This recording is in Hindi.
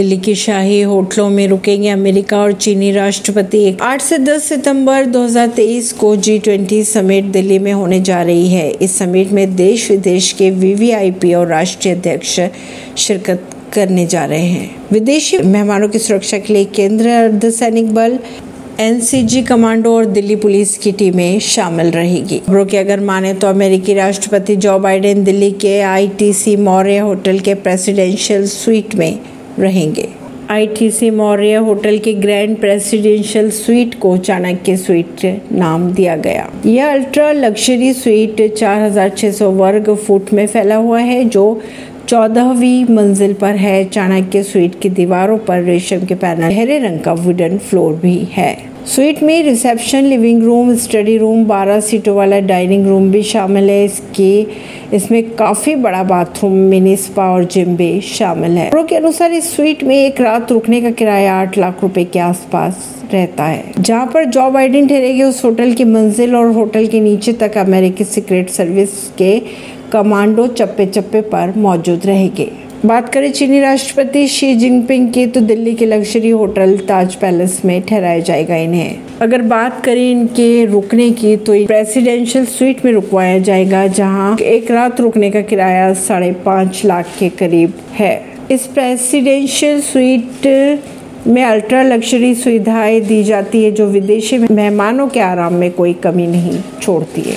दिल्ली के शाही होटलों में रुकेंगे अमेरिका और चीनी राष्ट्रपति। 8 से 10 सितंबर 2023 को जी ट्वेंटी समिट दिल्ली में होने जा रही है। इस समिट में देश विदेश के वीवीआईपी और राष्ट्रीय अध्यक्ष शिरकत करने जा रहे हैं। विदेशी मेहमानों की सुरक्षा के लिए केंद्रीय अर्धसैनिक बल एनसीजी कमांडो और दिल्ली पुलिस की टीमें शामिल रहेगी। खबरों की अगर माने तो अमेरिकी राष्ट्रपति जो बाइडेन दिल्ली के आईटीसी मौर्य होटल के प्रेसिडेंशियल स्वीट में रहेंगे। आईटीसी मौर्य होटल के ग्रैंड प्रेसिडेंशियल स्वीट को चाणक्य स्वीट नाम दिया गया। यह अल्ट्रा लग्जरी स्वीट 4,600 वर्ग फुट में फैला हुआ है जो चौदहवीं मंजिल पर है। चाणक्य स्वीट की दीवारों पर रेशम के पैनल, हरे रंग का वुडन फ्लोर भी है। स्वीट में reception living room study room 12 सीटों वाला डाइनिंग रूम भी शामिल है। इसके, इसमें काफ़ी बड़ा बाथरूम मिनी स्पा और जिम भी शामिल है। के अनुसार इस स्वीट में एक रात रुकने का किराया आठ लाख रुपए के आसपास रहता है। जहाँ पर जॉब आइडेंट ठहरेगी उस होटल की मंजिल और होटल के नीचे तक अमेरिकी सीक्रेट सर्विस के कमांडो चप्पे चप्पे पर मौजूद रहेंगे। बात करें चीनी राष्ट्रपति शी जिनपिंग की तो दिल्ली के लग्जरी होटल ताज पैलेस में ठहराया जाएगा इन्हें। अगर बात करें इनके रुकने की तो प्रेसिडेंशियल स्वीट में रुकवाया जाएगा, जहाँ एक रात रुकने का किराया साढ़े पाँच लाख के करीब है। इस प्रेसिडेंशियल स्वीट में अल्ट्रा लग्जरी सुविधाएँ दी जाती है, जो विदेशी मेहमानों के आराम में कोई कमी नहीं छोड़ती है।